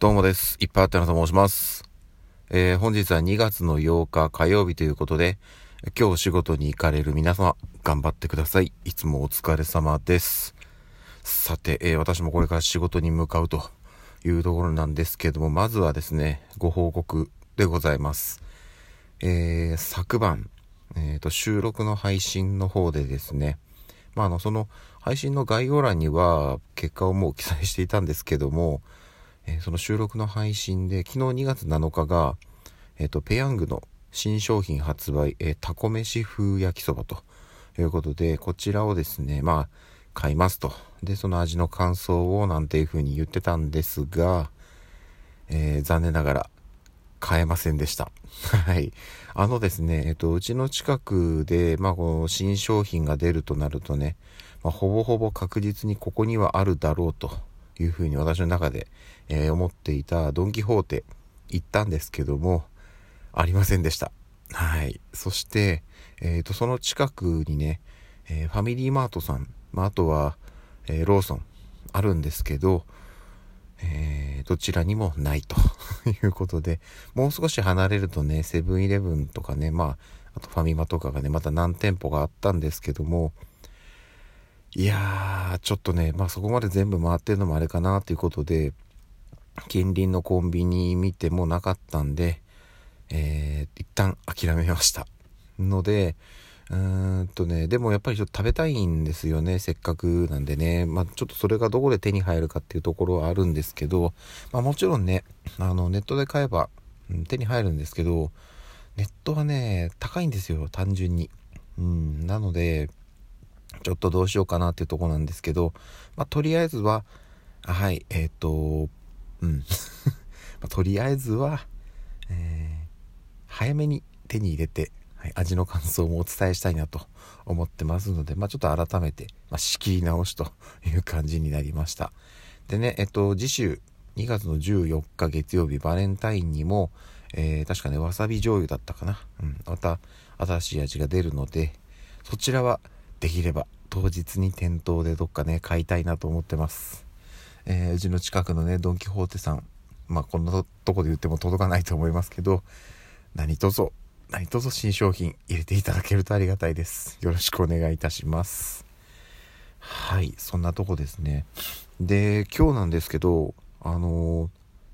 どうもです。いっぱいあったなと申します。えー本日は2月の8日火曜日ということで、今日仕事に行かれる皆様、頑張ってください。いつもお疲れ様です。さて、えー私もこれから仕事に向かうというところなんですけども、まずはですね、ご報告でございます。えー昨晩、えーと、収録の配信の方でですね、まあ、あの、その配信の概要欄には結果をもう記載していたんですけども、えその収録の配信で、昨日2月7日が、えっ、と、ペヤングの新商品発売、えータコ飯風焼きそばということで、こちらをですね、まあ、買いますと。で、その味の感想をなんていう風に言ってたんですが、えー残念ながら買えませんでした。はい。あのですね、えっと、うちの近くで、まあ、この新商品が出るとなるとね、まあ、ほぼほぼ確実にここにはあるだろうというふうに私の中で、えー思っていたドン・キホーテ行ったんですけども、ありませんでした。はい。そして、えっ、と、その近くにね、えーファミリーマートさん、まあ、あとは、えーローソンあるんですけど、えーどちらにもないと いうことで、もう少し離れるとね、セブンイレブンとかね、まあ、あとファミマとかがね、また何店舗があったんですけども、いやー、ちょっとね、まあそこまで全部回ってるのもあれかなということで、近隣のコンビニ見てもなかったんで、えー、一旦諦めました。ので、うーんとね、でもやっぱりちょっと食べたいんですよね、せっかくなんでね。まあちょっとそれがどこで手に入るかっていうところはあるんですけど、まあもちろんね、あのネットで買えば、うん手に入るんですけど、ネットはね、高いんですよ、単純に。うん、なので、ちょっとどうしようかなっていうとこなんですけど、まあとりあえずは、はい、えっ、と、うん。まとりあえずは、えー早めに手に入れて、はい、味の感想もお伝えしたいなと思ってますので、まあ、ちょっと改めて、まあ、仕切り直しという感じになりました。でね、えっと、次週、2月の14日月曜日、バレンタインにも、えー確かね、わさび醤油だったかな。うん、また、新しい味が出るので、そちらは、できれば、当日に店頭でどっかね、買いたいなと思ってます。えーうちの近くのね、ドン・キホーテさん、まあ、こんなとこで言っても届かないと思いますけど、何卒、何卒新商品入れていただけるとありがたいです。よろしくお願いいたします。はい、そんなとこですね。で、今日なんですけど、あのー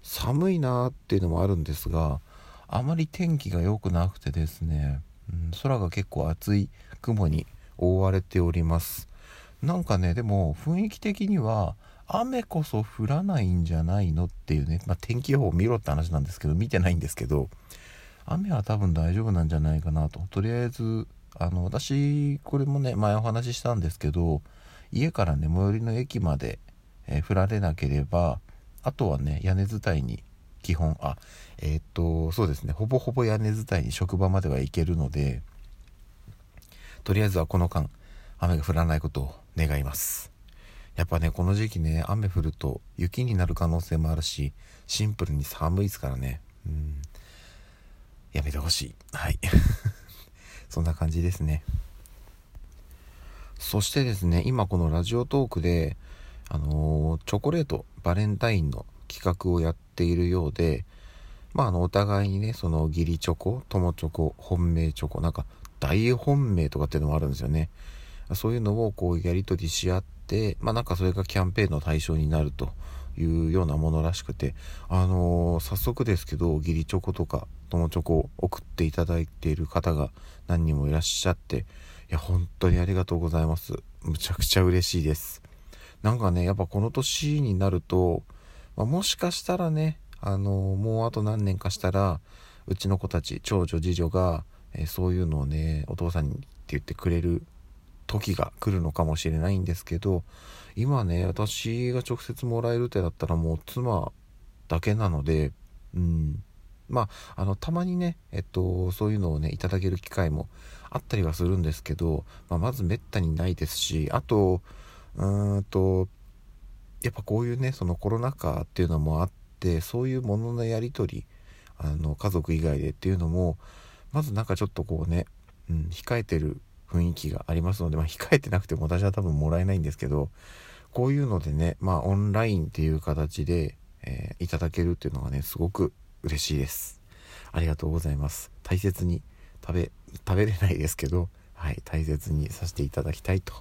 寒いなーっていうのもあるんですが、あまり天気が良くなくてですね、うん空が結構厚い雲に覆われております。なんかね、でも雰囲気的には、雨こそ降らないんじゃないのっていうね、まあ、天気予報を見ろって話なんですけど、見てないんですけど、雨は多分大丈夫なんじゃないかなと。とりあえず、あの、私、これもね、前お話ししたんですけど、家からね、最寄りの駅まで、えー降られなければ、あとはね、屋根伝いに、基本、あ、えーっと、そうですね、ほぼほぼ屋根伝いに職場までは行けるので、とりあえずはこの間、雨が降らないことを願います。やっぱね、この時期ね、雨降ると雪になる可能性もあるし、シンプルに寒いですからね。うん。やめてほしい。はい。そんな感じですね。そしてですね、今このラジオトークで、あのーチョコレート、バレンタインの企画をやっているようで、まあ、あの、お互いにね、その、義理チョコ、友チョコ、本命チョコ、なんか、大本命とかっていうのもあるんですよね。そういうのをこう、やり取りし合って、まあ、なんかそれがキャンペーンの対象になるというようなものらしくて、あのー早速ですけど、義理チョコとか、友チョコを送っていただいている方が何人もいらっしゃって、いや、本当にありがとうございます。むちゃくちゃ嬉しいです。なんかね、やっぱこの年になると、まあもしかしたらね、あのもうあと何年かしたら、うちの子たち、長女、次女が、えそういうのをね、お父さんにって言ってくれる時が来るのかもしれないんですけど、今ね、私が直接もらえる手だったらもう妻だけなので、うん。まあ、あの、たまにね、えっと、そういうのをね、いただける機会もあったりはするんですけど、まあ、まずめったにないですし、あと、うーんと、やっぱこういうね、そのコロナ禍っていうのもあって、そういうもののやり取り、あの、家族以外でっていうのも、まずなんかちょっとこうね、うん、控えてる雰囲気がありますので、まあ、控えてなくても私は多分もらえないんですけど、こういうのでね、まあ、オンラインっていう形で、えー、いただけるっていうのがね、すごく嬉しいです。ありがとうございます。大切に食べ、食べれないですけど、はい、大切にさせていただきたいと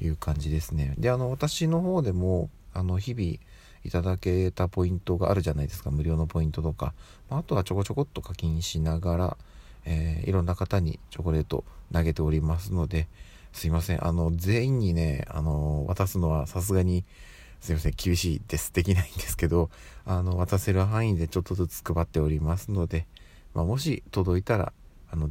いう感じですね。で、あの、私の方でも、あの、日々いただけたポイントがあるじゃないですか、無料のポイントとか。ま、あとはちょこちょこっと課金しながら、えー、いろんな方にチョコレート投げておりますので、すいません。あの、全員にね、あの、渡すのはさすがに、すいません、厳しいです。できないんですけど、あの、渡せる範囲でちょっとずつ配っておりますので、まあ、もし届いたら、あの、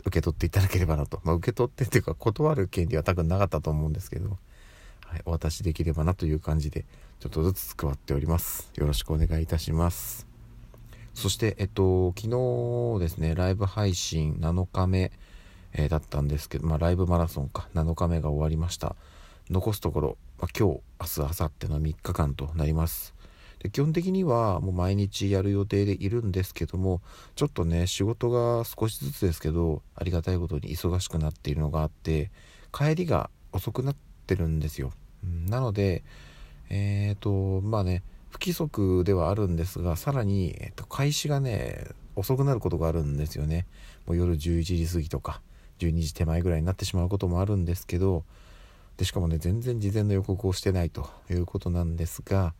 受け取っていただければなと。まあ、受け取ってっていうか、断る権利は多分なかったと思うんですけど、はい、お渡しできればなという感じで、ちょっとずつ配っております。よろしくお願いいたします。そして、えっと、昨日ですね、ライブ配信7日目、えー、だったんですけど、まあ、ライブマラソンか、7日目が終わりました。残すところ、まあ、今日、明日、明後日の3日間となります。で基本的にはもう毎日やる予定でいるんですけどもちょっとね仕事が少しずつですけどありがたいことに忙しくなっているのがあって帰りが遅くなってるんですよ、なのでえっ、ー、とまあね不規則ではあるんですがさらに、えー、と開始がね遅くなることがあるんですよね。もう夜11時過ぎとか12時手前ぐらいになってしまうこともあるんですけどでしかもね全然事前の予告をしてないということなんですが、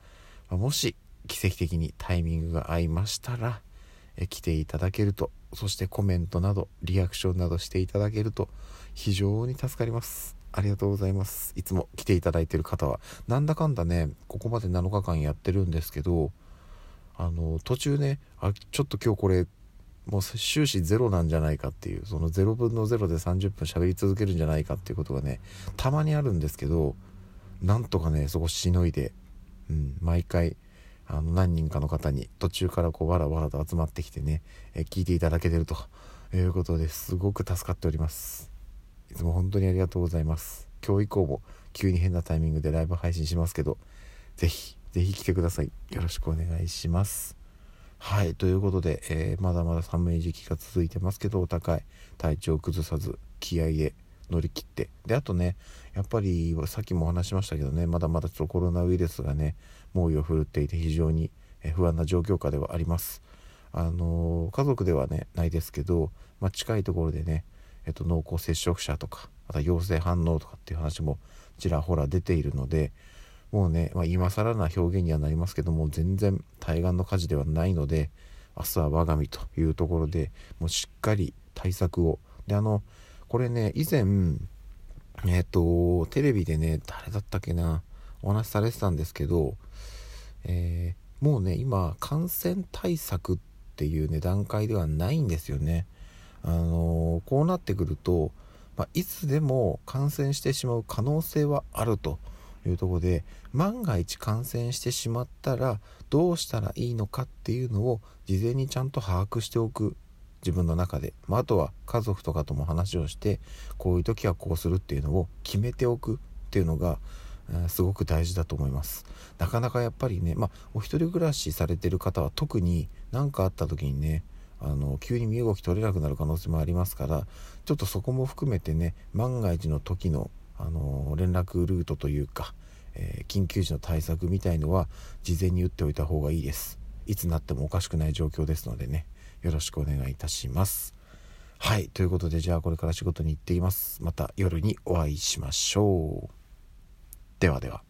もし奇跡的にタイミングが合いましたらえ来ていただけるとそしてコメントなどリアクションなどしていただけると非常に助かります。ありがとうございます。いつも来ていただいてる方は。なんだかんだねここまで7日間やってるんですけどあの途中ねあちょっと今日これもう終始ゼロなんじゃないかっていうその0分の0で30分喋り続けるんじゃないかっていうことがねたまにあるんですけどなんとかねそこしのいで、うん、毎回あの何人かの方に途中からこうわらわらと集まってきてね、え聞いていただけてるということですごく助かっております。いつも本当にありがとうございます。今日以降も急に変なタイミングでライブ配信しますけど是非是非来てください。よろしくお願いします。はいということで、えー、まだまだ寒い時期が続いてますけどお高い体調を崩さず気合で乗り切って。であとねやっぱりさっきもお話しましたけどねまだまだちょっとコロナウイルスがね猛威を振るっていて非常に不安な状況下ではあります。あの家族ではねないですけど、まあ、近いところでね、えっと、濃厚接触者とかまた陽性反応とかっていう話もちらほら出ているのでもうね、まあ、今更な表現にはなりますけども全然対岸の火事ではないので明日は我が身というところでもうしっかり対策をであのこれね、以前、えっ、と、テレビでね、誰だったっけな、お話しされてたんですけど、えー、もうね、今、感染対策っていうね、段階ではないんですよね。あの、こうなってくると、まあ、いつでも感染してしまう可能性はあるというところで、万が一感染してしまったら、どうしたらいいのかっていうのを事前にちゃんと把握しておく自分の中で、まあ、あとは家族とかとも話をしてこういう時はこうするっていうのを決めておくっていうのが、すごく大事だと思います。なかなかやっぱりね、まあ、お一人暮らしされてる方は特に何かあった時にねあの急に身動き取れなくなる可能性もありますからちょっとそこも含めてね万が一の時の、あの連絡ルートというか、えー、緊急時の対策みたいのは事前に打っておいた方がいいですいつなってもおかしくない状況ですのでねよろしくお願いいたします。はい。ということで、じゃあこれから仕事に行っています。また夜にお会いしましょう。ではでは。